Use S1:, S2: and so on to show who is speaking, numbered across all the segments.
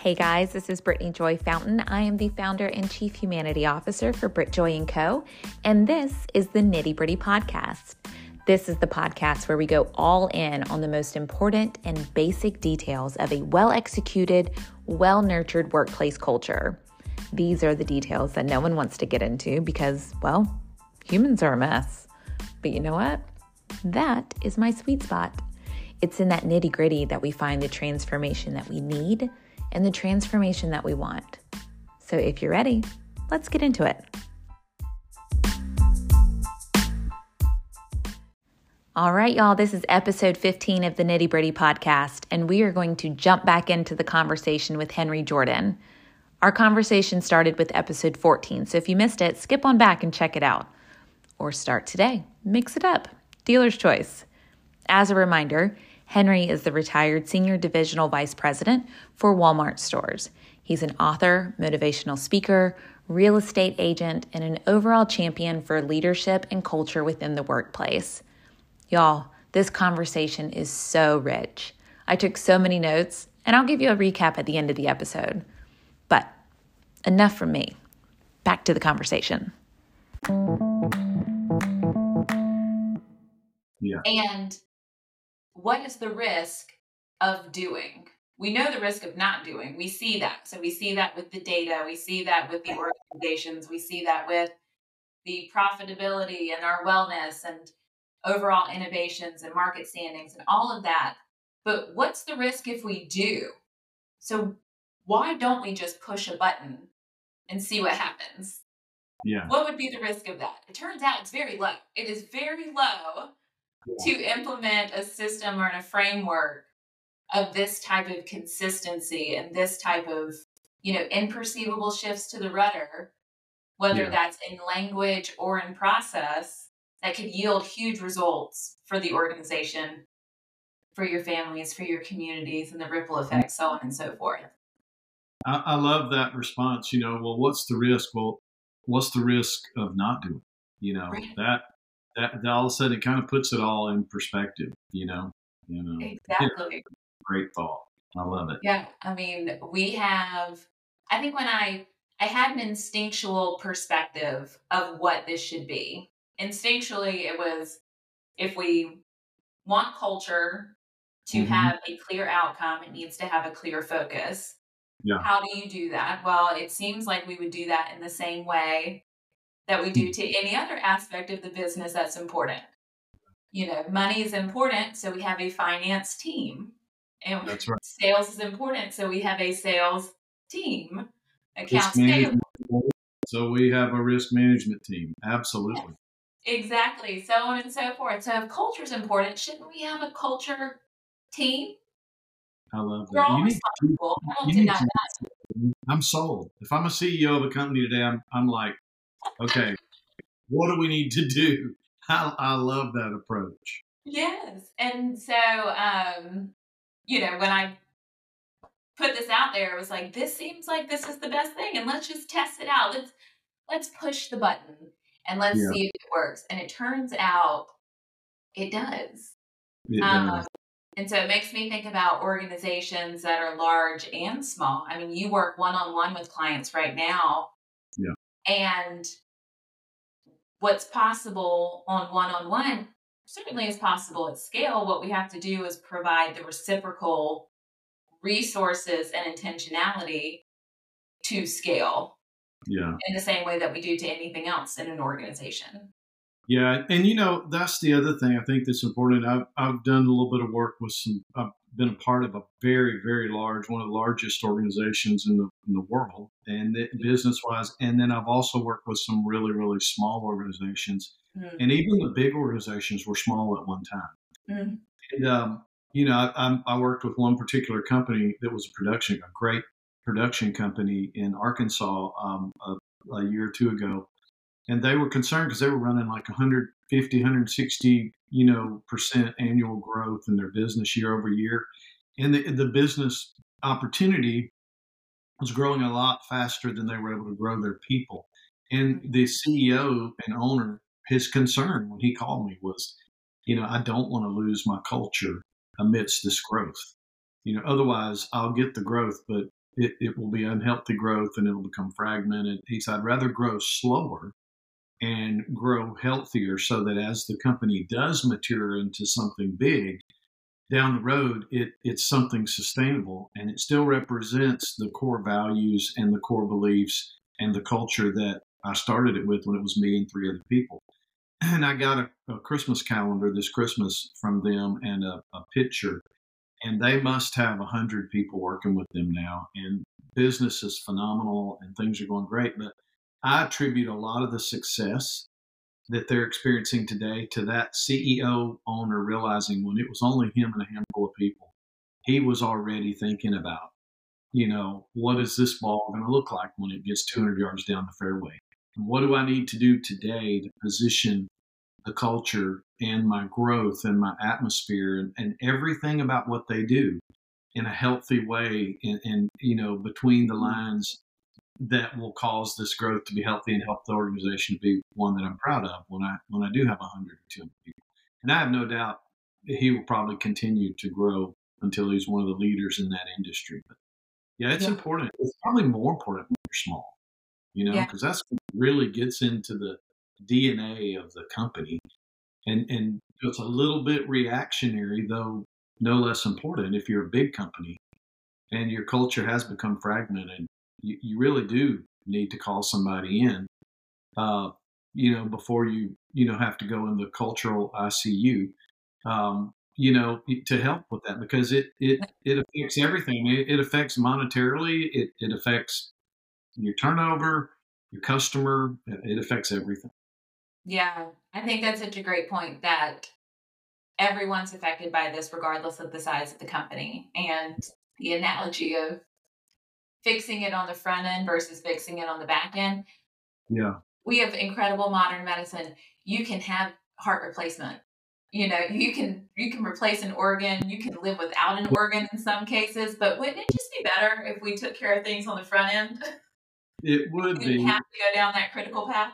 S1: Hey guys, this is Brittany Joy Fountain. I am the founder and chief humanity officer for Brit Joy & Co. And this is the Nitty Gritty Podcast. This is the podcast where we go all in on the most important and basic details of a well executed, well nurtured workplace culture. These are the details that no one wants to get into because, well, humans are a mess. But you know what? That is my sweet spot. It's in that nitty gritty that we find the transformation that we need and the transformation that we want. So if you're ready, let's get into it. All right, y'all, this is episode 15 of the Nitty Gritty podcast, and we are going to jump back into the conversation with Henry Jordan. Our conversation started with episode 14, so if you missed it, skip on back and check it out. Or start today. Mix it up. Dealer's choice. As a reminder, Henry is the retired Senior Divisional Vice President for Walmart stores. He's an author, motivational speaker, real estate agent, and an overall champion for leadership and culture within the workplace. Y'all, this conversation is so rich. I took so many notes, and I'll give you a recap at the end of the episode. But enough from me. Back to the conversation.
S2: Yeah.
S1: And what is the risk of doing? We know the risk of not doing. We see that. So we see that with the data, we see that with the organizations, we see that with the profitability and our wellness and overall innovations and market standings and all of that. But what's the risk if we do? So why don't we just push a button and see what happens?
S2: Yeah.
S1: What would be the risk of that? It turns out it's very low. It is very low to implement a system or a framework of this type of consistency and this type of you know imperceivable shifts to the rudder whether
S2: Yeah.
S1: that's in language or in process that could yield huge results for the organization for your families for your communities and the ripple effect so on and so forth
S2: I, I love that response. You know, well, what's the risk? Well, what's the risk of not doing? You know,
S1: Right.
S2: that, that that all of a sudden it kind of puts it all in perspective. You know, you know,
S1: exactly
S2: great thought. I love it.
S1: Yeah, I mean, we have I think when I I had an instinctual perspective of what this should be. Instinctually it was if we want culture to
S2: Mhm.
S1: have a clear outcome, it needs to have a clear focus.
S2: Yeah.
S1: How do you do that? Well, it seems like we would do that in the same way that we do hmm. to any other aspect of the business that's important. You know, money is important, so we have a finance team. And
S2: That's right.
S1: sales is important, so we have a sales team. Accounts
S2: So we have a risk management team. Absolutely.
S1: Exactly. So on and so forth. So if culture is important, shouldn't we have a culture team?
S2: I love
S1: We're
S2: that.
S1: all
S2: You need,
S1: responsible. I don't
S2: you need
S1: deny
S2: to-
S1: that.
S2: I'm sold. If I'm a CEO of a company today, I'm, I'm like, okay, what do we need to do? I, I love that approach.
S1: Yes. And so, um, you know, when I put this out there, it was like, this seems like this is the best thing, and let's just test it out. Let's let's push the button and let's
S2: Yeah.
S1: see if it works. And it turns out it does.
S2: It
S1: Um,
S2: does.
S1: and so it makes me think about organizations that are large and small. I mean, you work one on one with clients right now. And what's possible on one on one certainly is possible at scale. What we have to do is provide the reciprocal resources and intentionality to scale
S2: Yeah.
S1: in the same way that we do to anything else in an organization.
S2: Yeah, and you know that's the other thing I think that's important. I've I've done a little bit of work with some. I've been a part of a very very large, one of the largest organizations in the in the world, and business wise. And then I've also worked with some really really small organizations,
S1: Mm.
S2: and even the big organizations were small at one time.
S1: Mm.
S2: And um, you know, I, I'm- I worked with one particular company that was a production, a great production company in Arkansas um, a, a year or two ago, and they were concerned because they were running like 150, 160, you know, percent annual growth in their business year over year, and the the business opportunity was growing a lot faster than they were able to grow their people. And the CEO and owner, his concern when he called me was, you know, I don't want to lose my culture amidst this growth. You know, otherwise I'll get the growth, but it, it will be unhealthy growth and it'll become fragmented. He said, I'd rather grow slower and grow healthier so that as the company does mature into something big, down the road, it, it's something sustainable and it still represents the core values and the core beliefs and the culture that I started it with when it was me and three other people. And I got a, a Christmas calendar this Christmas from them and a, a picture. And they must have 100 people working with them now. And business is phenomenal and things are going great. But I attribute a lot of the success that they're experiencing today to that CEO owner realizing when it was only him and a handful of people, he was already thinking about, you know, what is this ball going to look like when it gets 200 yards down the fairway? And what do I need to do today to position the culture and my growth and my atmosphere and, and everything about what they do in a healthy way and, and you know between the mm-hmm. lines that will cause this growth to be healthy and help the organization to be one that I'm proud of when I when I do have 100 or 200 people. And I have no doubt he will probably continue to grow until he's one of the leaders in that industry. But yeah, it's yeah. important. It's probably more important when you're small, you know, because yeah. that's what really gets into the DNA of the company. And and it's a little bit reactionary, though no less important if you're a big company and your culture has become fragmented you, you really do need to call somebody in, uh, you know, before you, you know, have to go in the cultural ICU, um, you know, to help with that because it, it, it affects everything. It, it affects monetarily. It, it affects your turnover, your customer. It affects everything.
S1: Yeah, I think that's such a great point that everyone's affected by this regardless of the size of the company. And the analogy of fixing it on the front end versus fixing it on the back end.
S2: Yeah.
S1: We have incredible modern medicine. You can have heart replacement. You know, you can you can replace an organ, you can live without an organ in some cases, but wouldn't it just be better if we took care of things on the front end?
S2: It would
S1: be. have to go down that critical path.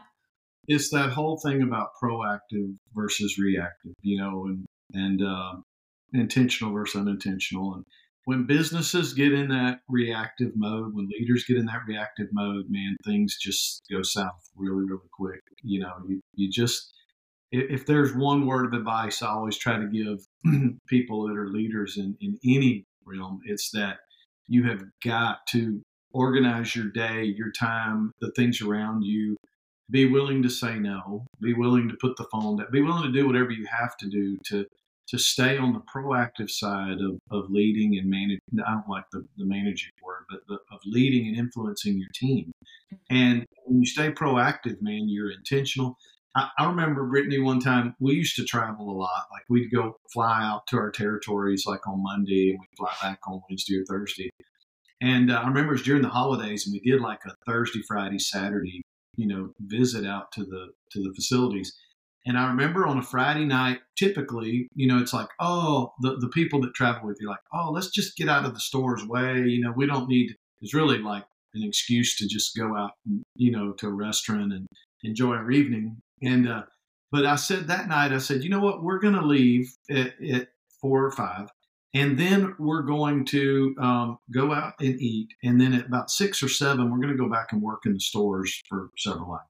S2: It's that whole thing about proactive versus reactive, you know, and and uh, intentional versus unintentional, and when businesses get in that reactive mode, when leaders get in that reactive mode, man, things just go south really, really quick. You know, you, you just, if there's one word of advice I always try to give people that are leaders in, in any realm, it's that you have got to organize your day, your time, the things around you. Be willing to say no. Be willing to put the phone down. Be willing to do whatever you have to do to to stay on the proactive side of, of leading and managing. I don't like the, the managing word, but the, of leading and influencing your team. Mm-hmm. And when you stay proactive, man, you're intentional. I, I remember Brittany one time, we used to travel a lot. Like we'd go fly out to our territories like on Monday and we'd fly back on Wednesday or Thursday. And uh, I remember it was during the holidays and we did like a Thursday, Friday, Saturday, you know, visit out to the, to the facilities and I remember on a Friday night, typically, you know, it's like, oh, the, the people that travel with you, like, oh, let's just get out of the store's way. You know, we don't need, it's really like an excuse to just go out, and, you know, to a restaurant and enjoy our evening. And, uh, but I said that night, I said, you know what, we're going to leave at, at, four or five. And then we're going to um, go out and eat. And then at about six or seven, we're going to go back and work in the stores for several hours.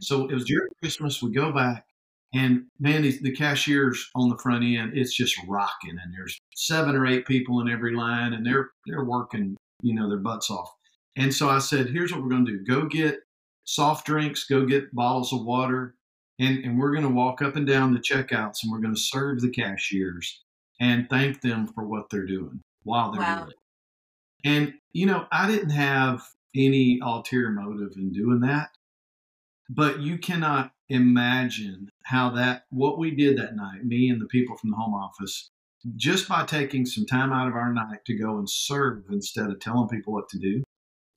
S2: So it was during Christmas. We go back and man, the, the cashiers on the front end, it's just rocking. And there's seven or eight people in every line, and they're they're working, you know, their butts off. And so I said, here's what we're going to do: go get soft drinks, go get bottles of water, and and we're going to walk up and down the checkouts, and we're going to serve the cashiers and thank them for what they're doing while they're wow. doing it. And you know, I didn't have any ulterior motive in doing that, but you cannot imagine how that what we did that night, me and the people from the home office, just by taking some time out of our night to go and serve instead of telling people what to do.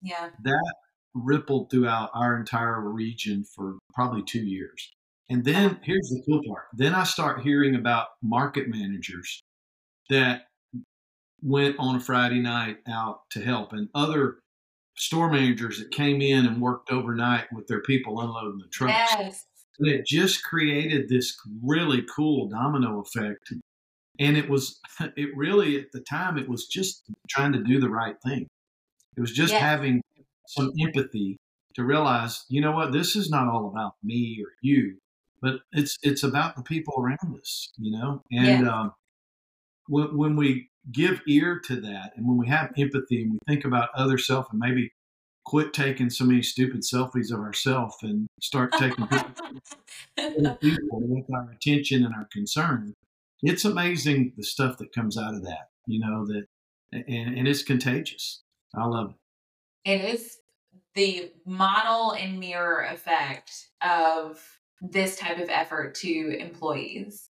S1: Yeah.
S2: That rippled throughout our entire region for probably two years. And then oh. here's the cool part. Then I start hearing about market managers that went on a Friday night out to help and other store managers that came in and worked overnight with their people unloading the trucks. Yes. And it just created this really cool domino effect. And it was, it really, at the time, it was just trying to do the right thing. It was just
S1: Yes.
S2: having some empathy to realize, you know what, this is not all about me or you, but it's it's about the people around us, you know. And
S1: Yes.
S2: um, when when we give ear to that, and when we have empathy, and we think about other self, and maybe quit taking so many stupid selfies of ourselves and start taking people with our attention and our concern. It's amazing the stuff that comes out of that, you know, that and, and it's contagious. I love it.
S1: It is the model and mirror effect of this type of effort to employees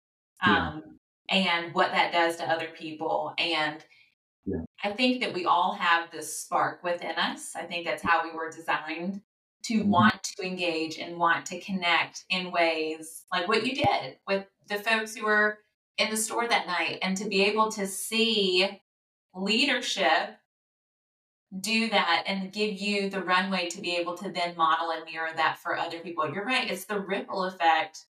S2: Yeah.
S1: um, and what that does to other people. And
S2: Yeah.
S1: I think that we all have this spark within us. I think that's how we were designed to
S2: Mhm.
S1: want to engage and want to connect in ways like what you did with the folks who were in the store that night and to be able to see leadership do that and give you the runway to be able to then model and mirror that for other people. You're right. It's the ripple effect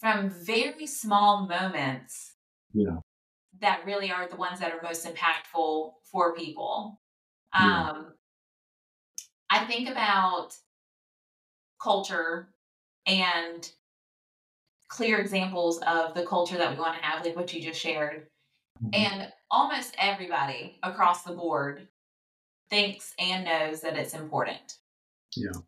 S1: from very small moments
S2: Yeah.
S1: That really are the ones that are most impactful for people.
S2: Yeah.
S1: Um, I think about culture and clear examples of the culture that we want to have, like what you just shared.
S2: Mhm.
S1: And almost everybody across the board thinks and knows that it's important.
S2: Yeah.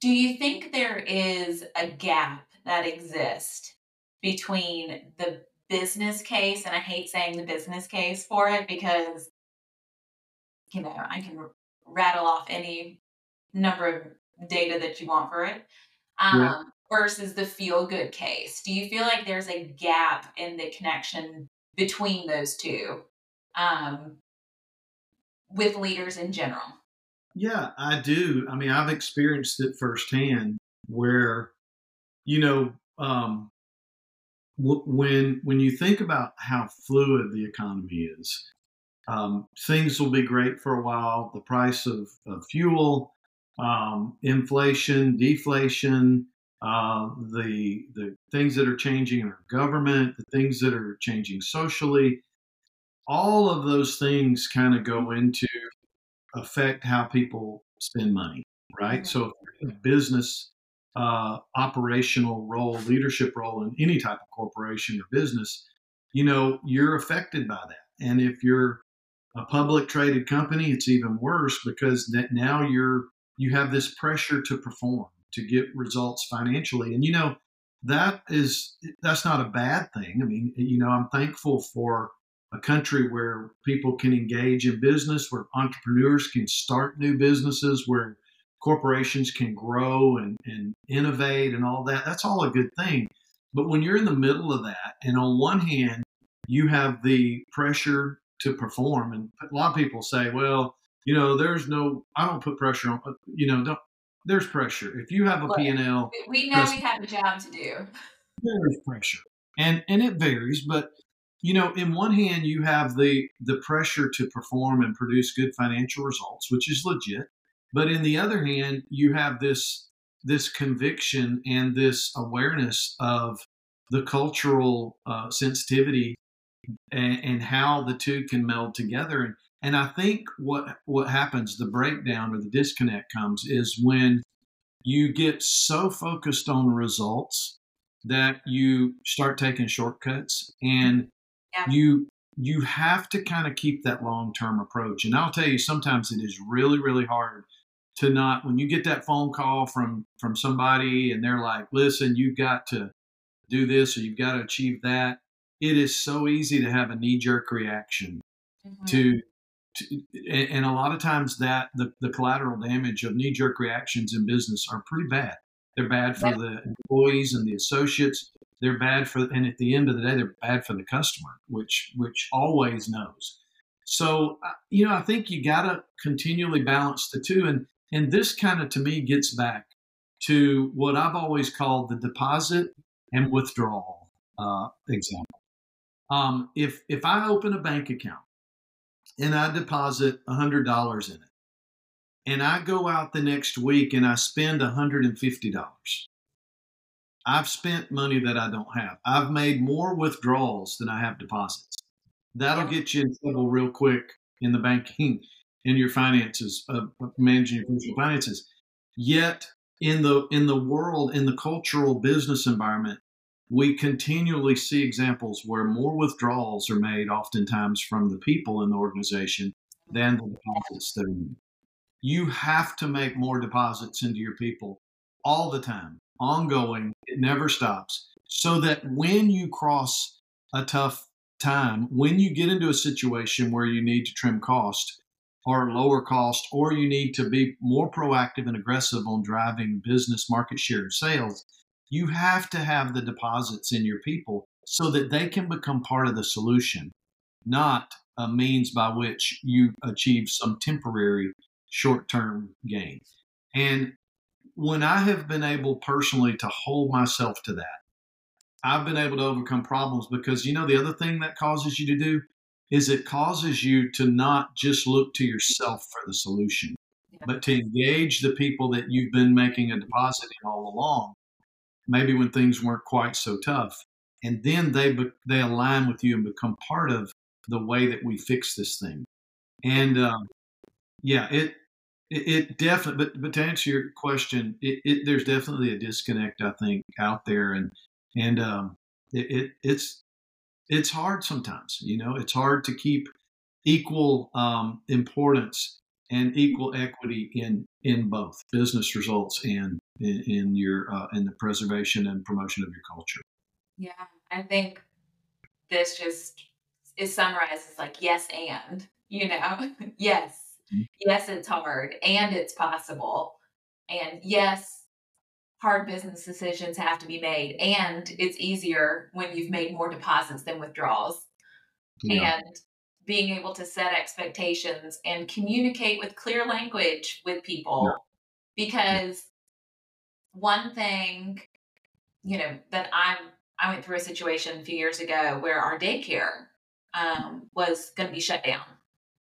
S1: Do you think there is a gap that exists between the business case, and I hate saying the business case for it because, you know, I can rattle off any number of data that you want for it, um,
S2: Yeah.
S1: versus the feel good case? Do you feel like there's a gap in the connection between those two um, with leaders in general?
S2: Yeah, I do. I mean, I've experienced it firsthand where, you know, um, when when you think about how fluid the economy is, um, things will be great for a while. The price of, of fuel, um, inflation, deflation, uh, the the things that are changing in our government, the things that are changing socially, all of those things kind of go into affect how people spend money, right? So, if you're in a business uh, operational role, leadership role in any type of corporation or business, you know, you're affected by that. And if you're a public traded company, it's even worse because now you're you have this pressure to perform, to get results financially. And you know, that is that's not a bad thing. I mean, you know, I'm thankful for a country where people can engage in business, where entrepreneurs can start new businesses, where corporations can grow and, and innovate and all that. That's all a good thing. But when you're in the middle of that, and on one hand, you have the pressure to perform, and a lot of people say, well, you know, there's no, I don't put pressure on, you know, don't, there's pressure. If you have a
S1: Look,
S2: P&L,
S1: We- We know we have a job to do.
S2: there's pressure and and it varies but you know in one hand you have the the pressure to perform and produce good financial results which is legit but in the other hand you have this this conviction and this awareness of the cultural uh, sensitivity and, and how the two can meld together and and I think what what happens the breakdown or the disconnect comes is when you get so focused on results that you start taking shortcuts and
S1: Yeah.
S2: you you have to kind of keep that long-term approach and i'll tell you sometimes it is really really hard to not when you get that phone call from from somebody and they're like listen you've got to do this or you've got to achieve that it is so easy to have a knee-jerk reaction
S1: Mhm.
S2: to, to and, and a lot of times that the, the collateral damage of knee-jerk reactions in business are pretty bad they're bad for
S1: Yep.
S2: the employees and the associates they're bad for and at the end of the day they're bad for the customer which which always knows so uh, you know i think you got to continually balance the two and and this kind of to me gets back to what i've always called the deposit and withdrawal uh, example um, if if i open a bank account and i deposit $100 in it and I go out the next week and I spend $150. I've spent money that I don't have. I've made more withdrawals than I have deposits. That'll get you in trouble real quick in the banking in your finances, uh, managing your personal finances. Yet in the in the world, in the cultural business environment, we continually see examples where more withdrawals are made, oftentimes from the people in the organization, than the deposits that are made. You have to make more deposits into your people all the time, ongoing. It never stops, so that when you cross a tough time, when you get into a situation where you need to trim cost, or lower cost, or you need to be more proactive and aggressive on driving business market share and sales, you have to have the deposits in your people so that they can become part of the solution, not a means by which you achieve some temporary short term gain. And when I have been able personally to hold myself to that, I've been able to overcome problems because you know the other thing that causes you to do is it causes you to not just look to yourself for the solution, yeah. but to engage the people that you've been making a deposit in all along, maybe when things weren't quite so tough. And then they they align with you and become part of the way that we fix this thing. And um, yeah, it it, it definitely. But but to answer your question, it, it, there's definitely a disconnect I think out there, and and um, it, it it's it's hard sometimes. You know, it's hard to keep equal um, importance and equal equity in in both business results and in, in your uh, in the preservation and promotion of your culture.
S1: Yeah, I think this just is summarized as like yes and you know yes mm-hmm. yes it's hard and it's possible and yes hard business decisions have to be made and it's easier when you've made more deposits than withdrawals yeah. and being able to set expectations and communicate with clear language with people yeah. because one thing you know that i'm i went through a situation a few years ago where our daycare um, was going to be shut down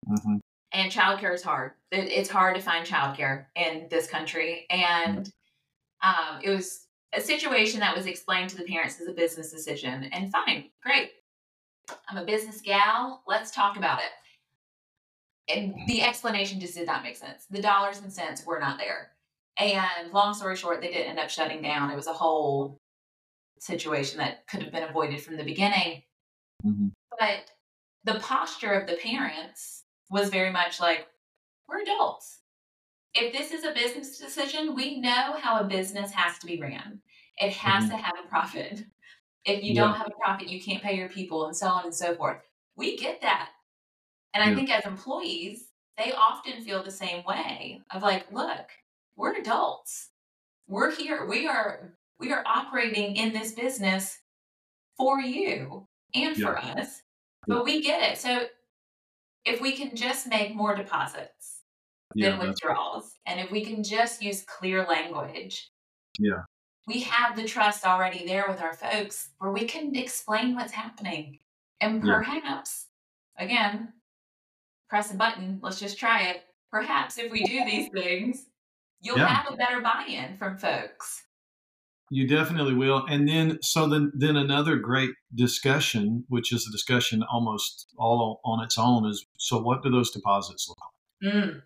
S1: mm-hmm. and childcare is hard it, it's hard to find childcare in this country and um, it was a situation that was explained to the parents as a business decision. And fine, great. I'm a business gal. Let's talk about it. And the explanation just did not make sense. The dollars and cents were not there. And long story short, they did end up shutting down. It was a whole situation that could have been avoided from the beginning. Mm-hmm. But the posture of the parents was very much like, we're adults if this is a business decision, we know how a business has to be ran. It has mm-hmm. to have a profit. If you yeah. don't have a profit, you can't pay your people and so on and so forth. We get that. And I think as employees, they often feel the same way of like, look, we're adults. We're here. We are we are operating in this business for you and yeah. for us. But we get it. So if we can just make more deposits, than yeah, withdrawals. And if we can just use clear language,
S2: yeah,
S1: we have the trust already there with our folks where we can explain what's happening. And perhaps, yeah. again, press a button, let's just try it. Perhaps if we do these things, you'll yeah. have a better buy-in from folks.
S2: You definitely will. And then, so then, then another great discussion, which is a discussion almost all on its own, is so what do those deposits look like? Mm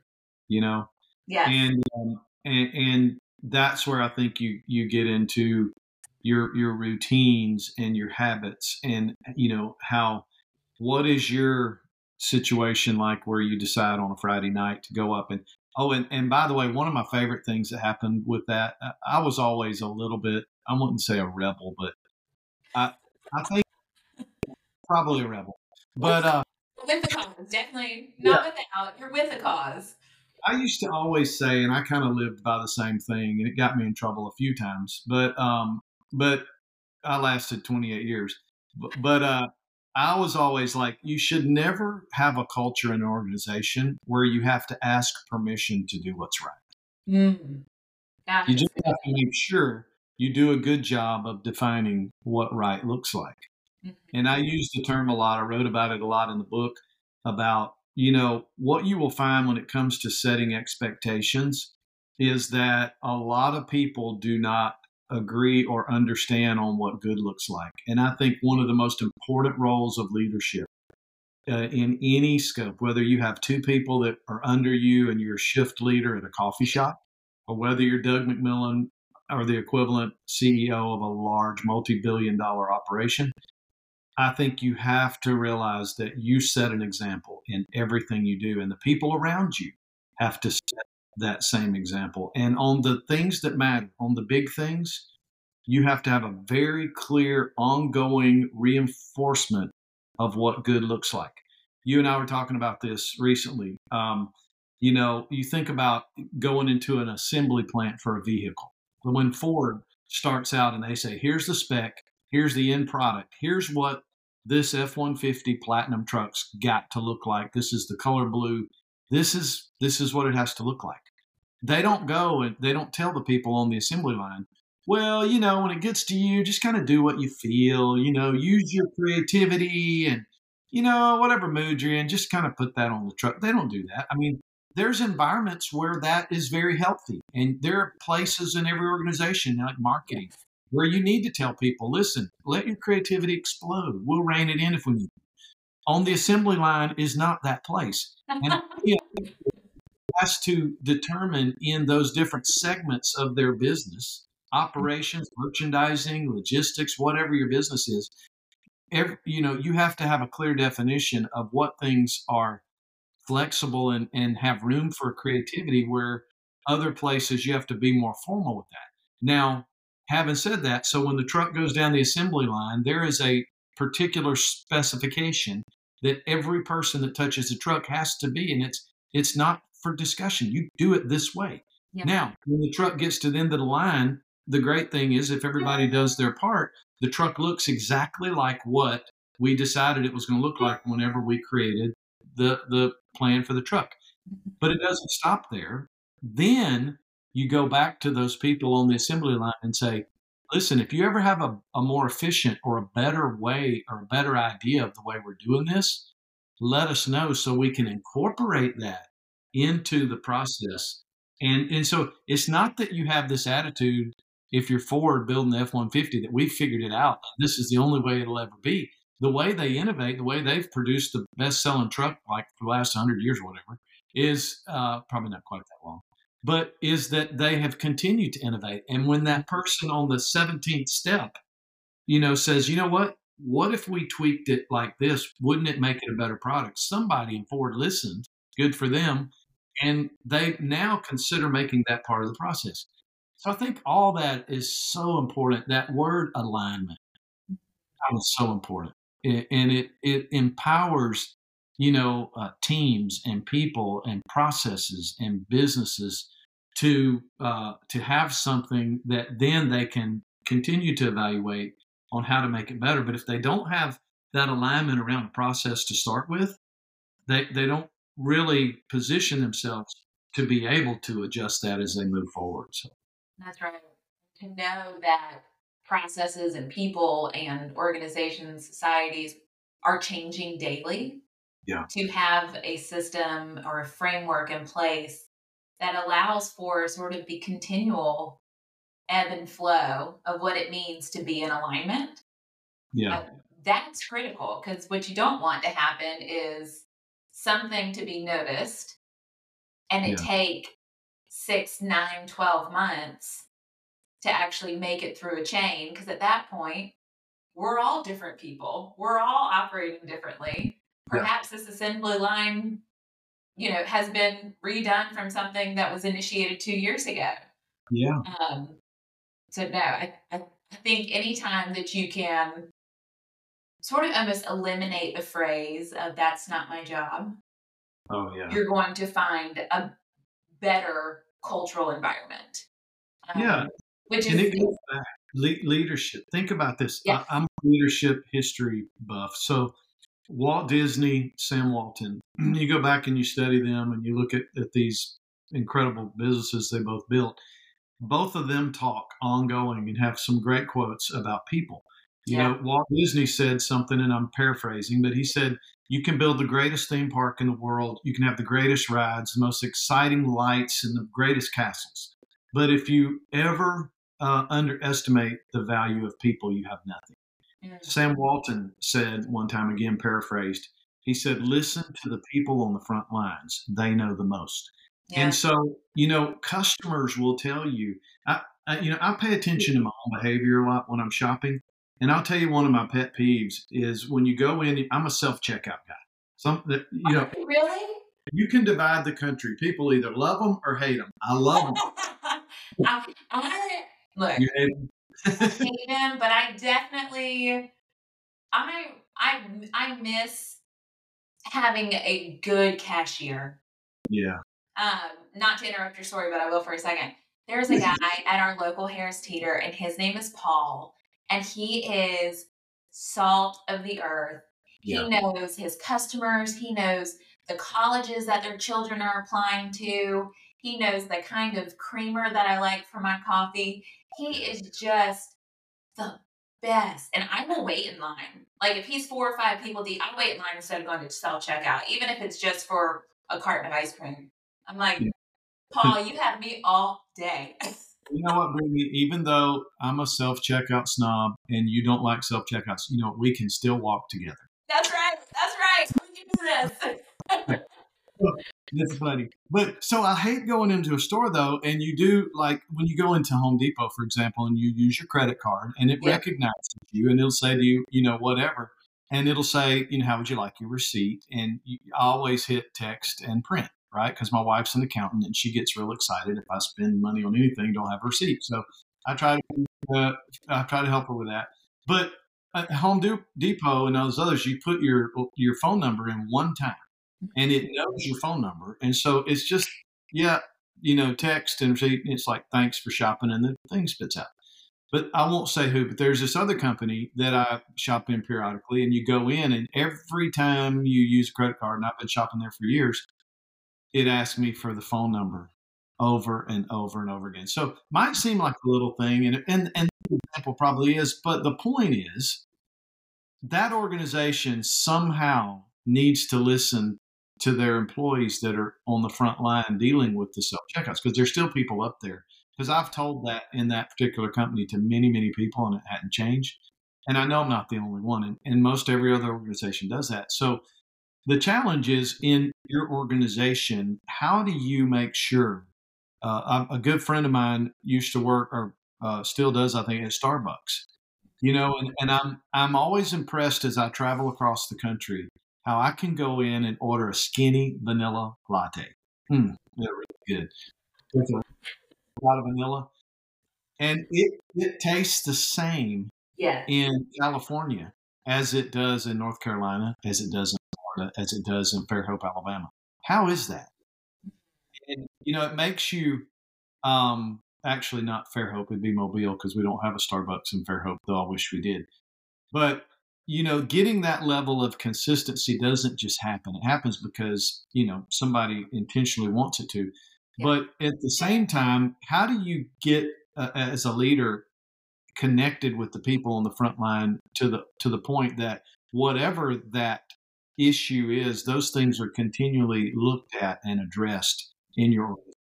S2: you know?
S1: Yeah.
S2: And, um, and, and that's where I think you, you get into your, your routines and your habits and, you know, how, what is your situation like where you decide on a Friday night to go up and, Oh, and, and by the way, one of my favorite things that happened with that, I was always a little bit, I wouldn't say a rebel, but I, I think probably a rebel. But uh,
S1: with the cause, definitely not yeah. without. You're with a cause.
S2: I used to always say, and I kind of lived by the same thing, and it got me in trouble a few times. But um, but I lasted 28 years. But, but uh, I was always like, you should never have a culture in an organization where you have to ask permission to do what's right. Mm-hmm. You just have to make sure you do a good job of defining what right looks like. Mm-hmm. And I use the term a lot. I wrote about it a lot in the book about you know, what you will find when it comes to setting expectations is that a lot of people do not agree or understand on what good looks like. And I think one of the most important roles of leadership uh, in any scope, whether you have two people that are under you and you're a shift leader at a coffee shop, or whether you're Doug McMillon or the equivalent CEO of a large multi billion dollar operation, I think you have to realize that you set an example in everything you do, and the people around you have to set that same example. And on the things that matter, on the big things, you have to have a very clear, ongoing reinforcement of what good looks like. You and I were talking about this recently. Um, you know, you think about going into an assembly plant for a vehicle. When Ford starts out and they say, here's the spec, here's the end product, here's what this F 150 Platinum truck's got to look like. This is the color blue. This is this is what it has to look like. They don't go and they don't tell the people on the assembly line, well, you know, when it gets to you, just kind of do what you feel, you know, use your creativity and, you know, whatever mood you're in, just kind of put that on the truck. They don't do that. I mean, there's environments where that is very healthy. And there are places in every organization, like marketing, where you need to tell people, listen, let your creativity explode. We'll rein it in if we need. On the assembly line is not that place. And you know, has to determine in those different segments of their business operations, merchandising, logistics, whatever your business is, every, you know, you have to have a clear definition of what things are flexible and, and have room for creativity where other places you have to be more formal with that. Now, having said that, so when the truck goes down the assembly line, there is a particular specification that every person that touches the truck has to be, and it's it's not for discussion. You do it this way. Now, when the truck gets to the end of the line, the great thing is if everybody does their part, the truck looks exactly like what we decided it was going to look like whenever we created the the plan for the truck. Mm-hmm. But it doesn't stop there. Then you go back to those people on the assembly line and say, listen, if you ever have a, a more efficient or a better way or a better idea of the way we're doing this, let us know so we can incorporate that into the process. And and so it's not that you have this attitude if you're Ford building the F 150 that we've figured it out. This is the only way it'll ever be. The way they innovate, the way they've produced the best selling truck like for the last 100 years or whatever, is uh, probably not quite that long, but is that they have continued to innovate. And when that person on the 17th step, you know, says, you know what? What if we tweaked it like this? Wouldn't it make it a better product? Somebody in Ford listened, good for them. And they now consider making that part of the process. So I think all that is so important. That word alignment is so important, and it it empowers you know uh, teams and people and processes and businesses to uh, to have something that then they can continue to evaluate on how to make it better. But if they don't have that alignment around a process to start with, they they don't really position themselves to be able to adjust that as they move forward. So.
S1: That's right. To know that processes and people and organizations, societies are changing daily.
S2: Yeah.
S1: To have a system or a framework in place that allows for sort of the continual ebb and flow of what it means to be in alignment.
S2: Yeah. Uh,
S1: that's critical because what you don't want to happen is something to be noticed and it yeah. take six, nine, 12 months to actually make it through a chain. Because at that point, we're all different people. We're all operating differently. Perhaps yeah. this assembly line, you know, has been redone from something that was initiated two years ago.
S2: Yeah.
S1: Um, so no, I, I, think anytime that you can sort of almost eliminate the phrase of "that's not my job,"
S2: oh yeah,
S1: you're going to find a better cultural environment.
S2: Um, yeah. Which and is it goes back. Le- leadership. Think about this. Yes. I, am a leadership history buff. So Walt Disney, Sam Walton, you go back and you study them and you look at, at these incredible businesses they both built. Both of them talk ongoing and have some great quotes about people. You yeah. know, Walt Disney said something, and I'm paraphrasing, but he said, You can build the greatest theme park in the world. You can have the greatest rides, the most exciting lights, and the greatest castles. But if you ever uh, underestimate the value of people, you have nothing. Mm-hmm. Sam Walton said one time, again paraphrased, He said, listen to the people on the front lines. They know the most.
S1: Yeah.
S2: And so, you know, customers will tell you, I, I, you know, I pay attention to my own behavior a lot when I'm shopping. And I'll tell you one of my pet peeves is when you go in, I'm a self checkout guy. Some you know,
S1: really?
S2: you can divide the country. People either love them or hate them. I love them.
S1: I, I look,
S2: You hate them?
S1: Hate him, but I definitely, I, I, I miss having a good cashier.
S2: yeah.
S1: Um, not to interrupt your story, but I will for a second. There's a guy at our local Harris Teeter, and his name is Paul, and he is salt of the earth.
S2: Yeah.
S1: He knows his customers. He knows the colleges that their children are applying to. He knows the kind of creamer that I like for my coffee. He is just the best. And I will wait in line. Like if he's four or five people deep, I'll wait in line instead of going to self checkout, even if it's just for a carton of ice cream. I'm like. Paul, you have me all day.
S2: You know what, Brittany? Even though I'm a self checkout snob and you don't like self checkouts, you know, we can still walk together.
S1: That's right. That's right. We can do this.
S2: That's funny. But so I hate going into a store though, and you do like when you go into Home Depot, for example, and you use your credit card and it
S1: Yeah.
S2: recognizes you and it'll say to you, you know, whatever. And it'll say, you know, how would you like your receipt? And you, I always hit text and print, right? Because my wife's an accountant and she gets real excited if I spend money on anything, don't have a receipt. So I try to, uh, I try to help her with that. But at Home Depot and those others, you put your your phone number in one time and it knows your phone number. And so it's just, yeah, you know, text and receipt. It's like, thanks for shopping, and the thing spits out. But I won't say who, but there's this other company that I shop in periodically, and you go in, and every time you use a credit card, and I've been shopping there for years, it asks me for the phone number over and over and over again. So might seem like a little thing, and and and the example probably is, but the point is that organization somehow needs to listen to their employees that are on the front line dealing with the self checkouts because there's still people up there. Because I've told that in that particular company to many, many people and it hadn't changed. And I know I'm not the only one, and, and most every other organization does that. So the challenge is in your organization, how do you make sure? Uh, a good friend of mine used to work, or uh, still does, I think, at Starbucks. You know, and, and I'm I'm always impressed as I travel across the country how I can go in and order a skinny vanilla latte. Mm, they're really good. With a lot of vanilla. And it, it tastes the same
S1: Yeah.
S2: in California as it does in North Carolina, as it does in Florida, as it does in Fairhope, Alabama. How is that? And, you know, it makes you um, actually not Fairhope, it'd be Mobile because we don't have a Starbucks in Fairhope, though I wish we did. But you know, getting that level of consistency doesn't just happen. It happens because, you know, somebody intentionally wants it to.
S1: Yeah.
S2: But at the same time, how do you get uh, as a leader connected with the people on the front line to the to the point that whatever that issue is, those things are continually looked at and addressed in your organization.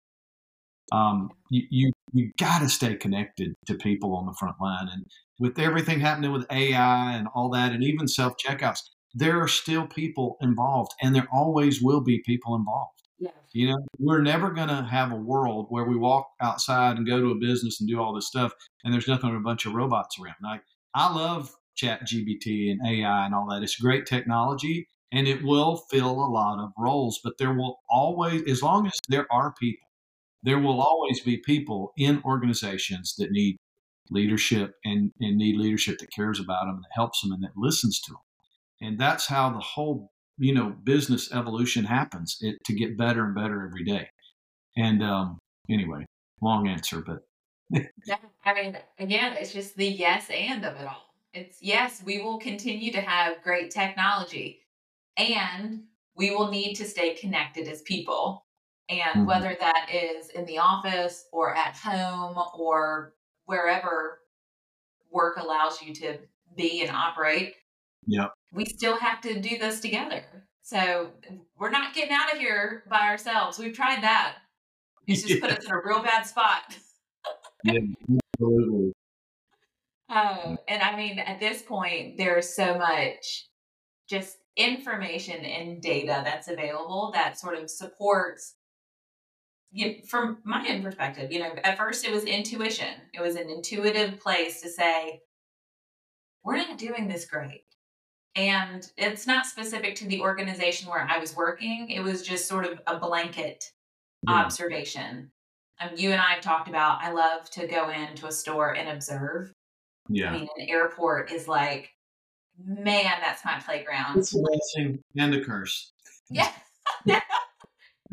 S2: Um, you you, you got to stay connected to people on the front line, and with everything happening with AI and all that, and even self checkouts, there are still people involved, and there always will be people involved.
S1: Yeah.
S2: You know, we're never going to have a world where we walk outside and go to a business and do all this stuff, and there's nothing but a bunch of robots around. Like I love Chat GPT and AI and all that. It's great technology, and it will fill a lot of roles. But there will always, as long as there are people, there will always be people in organizations that need leadership and, and need leadership that cares about them, that helps them, and that listens to them. And that's how the whole you know business evolution happens it to get better and better every day. And um, anyway, long answer, but
S1: Yeah, I mean, again, it's just the yes and of it all. It's yes, we will continue to have great technology and we will need to stay connected as people. And
S2: Mhm.
S1: whether that is in the office or at home or wherever work allows you to be and operate,
S2: Yep.
S1: we still have to do this together. So we're not getting out of here by ourselves. We've tried that. It's just put us in a real bad spot.
S2: yeah, absolutely.
S1: Oh, and I mean, at this point, there's so much just information and data that's available that sort of supports you from my own perspective, you know, at first it was intuition. It was an intuitive place to say, we're not doing this great. And it's not specific to the organization where I was working. It was just sort of a blanket yeah. observation. Um, you and I have talked about I love to go into a store and observe. Yeah. I mean, an airport is like, man, that's my playground.
S2: It's a blessing and a curse.
S1: Yeah.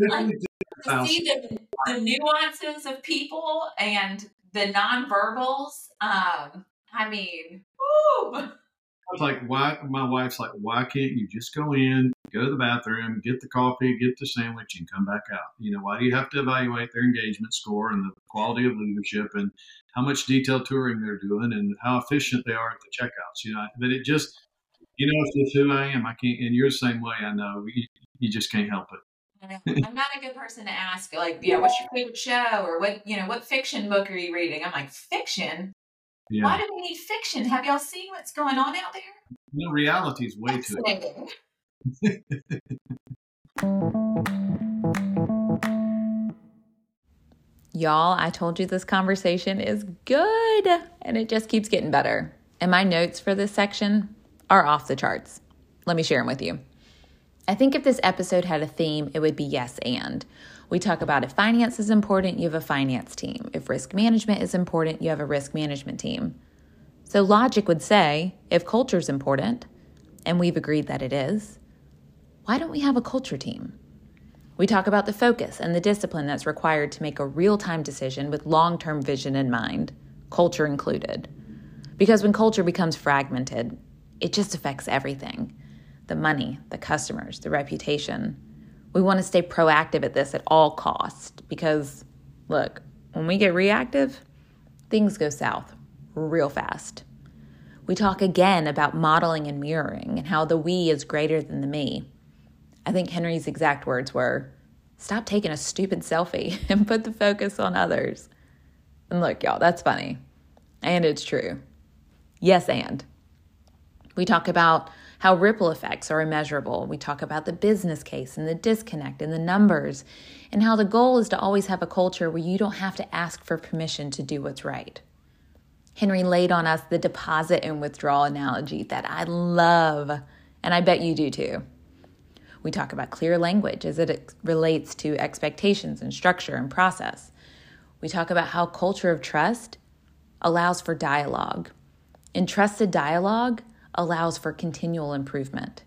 S1: to see the, the nuances of people and the nonverbals. Um, I mean, woo.
S2: I was like, why? My wife's like, why can't you just go in, go to the bathroom, get the coffee, get the sandwich, and come back out? You know, why do you have to evaluate their engagement score and the quality of leadership and how much detailed touring they're doing and how efficient they are at the checkouts? You know, but it just, you know, it's just who I am. I can't, and you're the same way. I know you, you just can't help it.
S1: I'm not a good person to ask, like, yeah, what's your favorite show or what, you know, what fiction book are you reading? I'm like, fiction? Yeah. Why do we need fiction? Have y'all seen what's going on out there?
S2: No, reality is way too.
S1: Y'all, I told you this conversation is good and it just keeps getting better. And my notes for this section are off the charts. Let me share them with you. I think if this episode had a theme, it would be yes and. We talk about if finance is important, you have a finance team. If risk management is important, you have a risk management team. So logic would say if culture is important, and we've agreed that it is, why don't we have a culture team? We talk about the focus and the discipline that's required to make a real time decision with long term vision in mind, culture included. Because when culture becomes fragmented, it just affects everything the money, the customers, the reputation. We want to stay proactive at this at all costs because, look, when we get reactive, things go south real fast. We talk again about modeling and mirroring and how the we is greater than the me. I think Henry's exact words were stop taking a stupid selfie and put the focus on others. And look, y'all, that's funny. And it's true. Yes, and. We talk about how ripple effects are immeasurable. We talk about the business case and the disconnect and the numbers, and how the goal is to always have a culture where you don't have to ask for permission to do what's right. Henry laid on us the deposit and withdrawal analogy that I love, and I bet you do too. We talk about clear language as it relates to expectations and structure and process. We talk about how culture of trust allows for dialogue. In trusted dialogue, allows for continual improvement.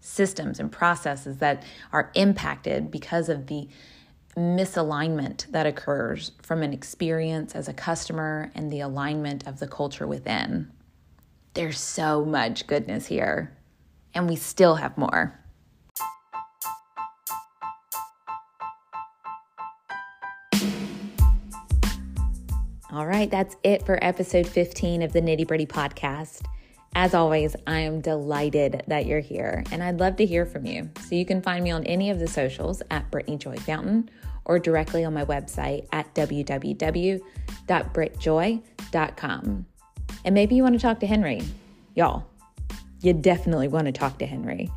S1: Systems and processes that are impacted because of the misalignment that occurs from an experience as a customer and the alignment of the culture within. There's so much goodness here, and we still have more. All right, that's it for episode 15 of the Nitty Gritty Podcast. As always, I am delighted that you're here and I'd love to hear from you. So you can find me on any of the socials at Brittany Joy Fountain or directly on my website at www.britjoy.com. And maybe you want to talk to Henry. Y'all, you definitely want to talk to Henry.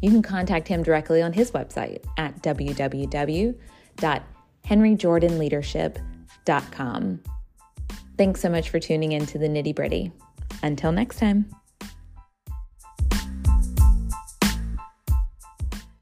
S1: You can contact him directly on his website at www.henryjordanleadership.com. Thanks so much for tuning in to the nitty gritty. Until next time.